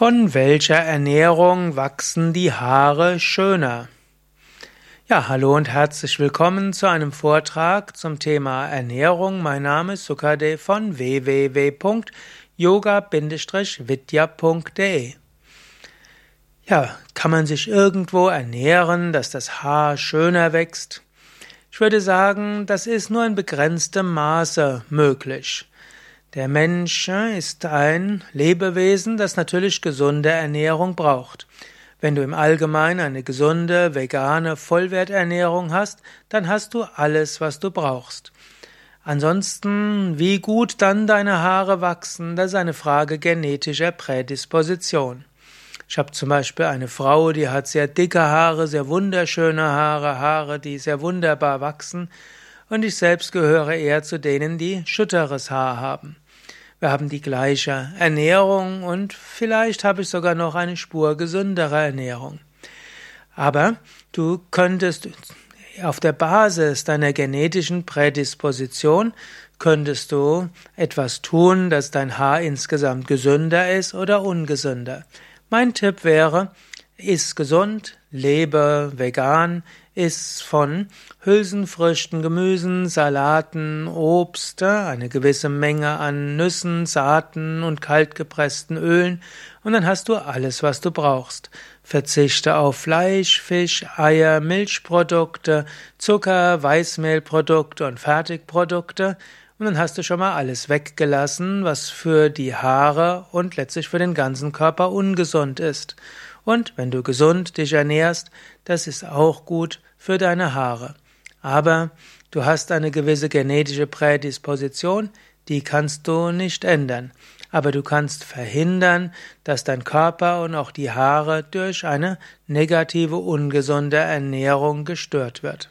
Von welcher Ernährung wachsen die Haare schöner? Ja, hallo und herzlich willkommen zu einem Vortrag zum Thema Ernährung. Mein Name ist Sukade von www.yoga-vidya.de. Ja, kann man sich irgendwo ernähren, dass das Haar schöner wächst? Ich würde sagen, das ist nur in begrenztem Maße möglich. Der Mensch ist ein Lebewesen, das natürlich gesunde Ernährung braucht. Wenn du im Allgemeinen eine gesunde, vegane Vollwerternährung hast, dann hast du alles, was du brauchst. Ansonsten, wie gut dann deine Haare wachsen, das ist eine Frage genetischer Prädisposition. Ich habe zum Beispiel eine Frau, die hat sehr dicke Haare, sehr wunderschöne Haare, Haare, die sehr wunderbar wachsen, und ich selbst gehöre eher zu denen, die schütteres Haar haben. Wir haben die gleiche Ernährung und vielleicht habe ich sogar noch eine Spur gesündere Ernährung. Aber du könntest auf der Basis deiner genetischen Prädisposition könntest du etwas tun, dass dein Haar insgesamt gesünder ist oder ungesünder. Mein Tipp wäre, iss gesund, lebe vegan, iss von Hülsenfrüchten, Gemüsen, Salaten, Obst, eine gewisse Menge an Nüssen, Saaten und kaltgepressten Ölen und dann hast du alles, was du brauchst. Verzichte auf Fleisch, Fisch, Eier, Milchprodukte, Zucker, Weißmehlprodukte und Fertigprodukte und dann hast du schon mal alles weggelassen, was für die Haare und letztlich für den ganzen Körper ungesund ist. Und wenn du gesund dich ernährst, das ist auch gut für deine Haare. Aber du hast eine gewisse genetische Prädisposition, die kannst du nicht ändern. Aber du kannst verhindern, dass dein Körper und auch die Haare durch eine negative, ungesunde Ernährung gestört wird.